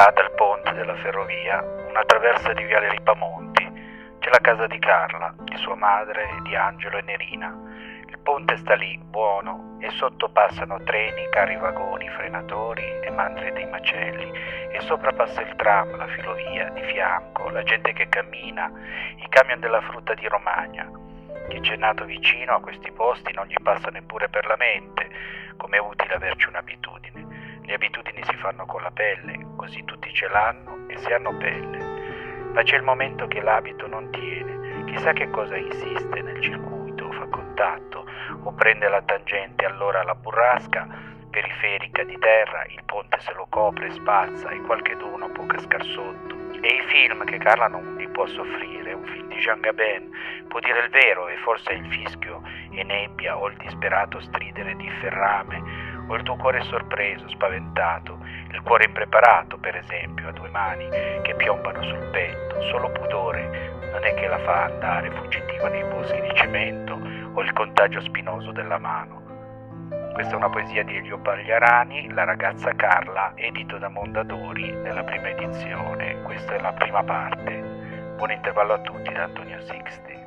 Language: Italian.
là dal ponte della ferrovia, una traversa di Viale Ripamonti, c'è la casa di Carla, di sua madre, di Angelo e Nerina. Il ponte sta lì, buono, e sotto passano treni, carri vagoni, frenatori e mandri dei macelli, e sopra passa il tram, la filovia, di fianco, la gente che cammina, i camion della frutta di Romagna. Chi c'è nato vicino a questi posti non gli passa neppure per la mente, com'è utile averci un'abitudine. Si fanno con la pelle, così tutti ce l'hanno e se hanno pelle. Ma c'è il momento che l'abito non tiene, chissà che cosa insiste nel circuito, fa contatto o prende la tangente, allora la burrasca periferica di terra, il ponte se lo copre spazza e qualche d'uno può cascar sotto. E i film che Carla non li può soffrire, un film di Jean Gabin, può dire il vero e forse il fischio e nebbia o il disperato stridere di ferrame o il tuo cuore sorpreso, spaventato, il cuore impreparato, per esempio, a due mani che piombano sul petto, solo pudore non è che la fa andare fuggitiva nei boschi di cemento o il contagio spinoso della mano. Questa è una poesia di Elio Pagliarani, La ragazza Carla, edito da Mondadori nella prima edizione. Questa è la prima parte. Buon intervallo a tutti da Antonio Sixti.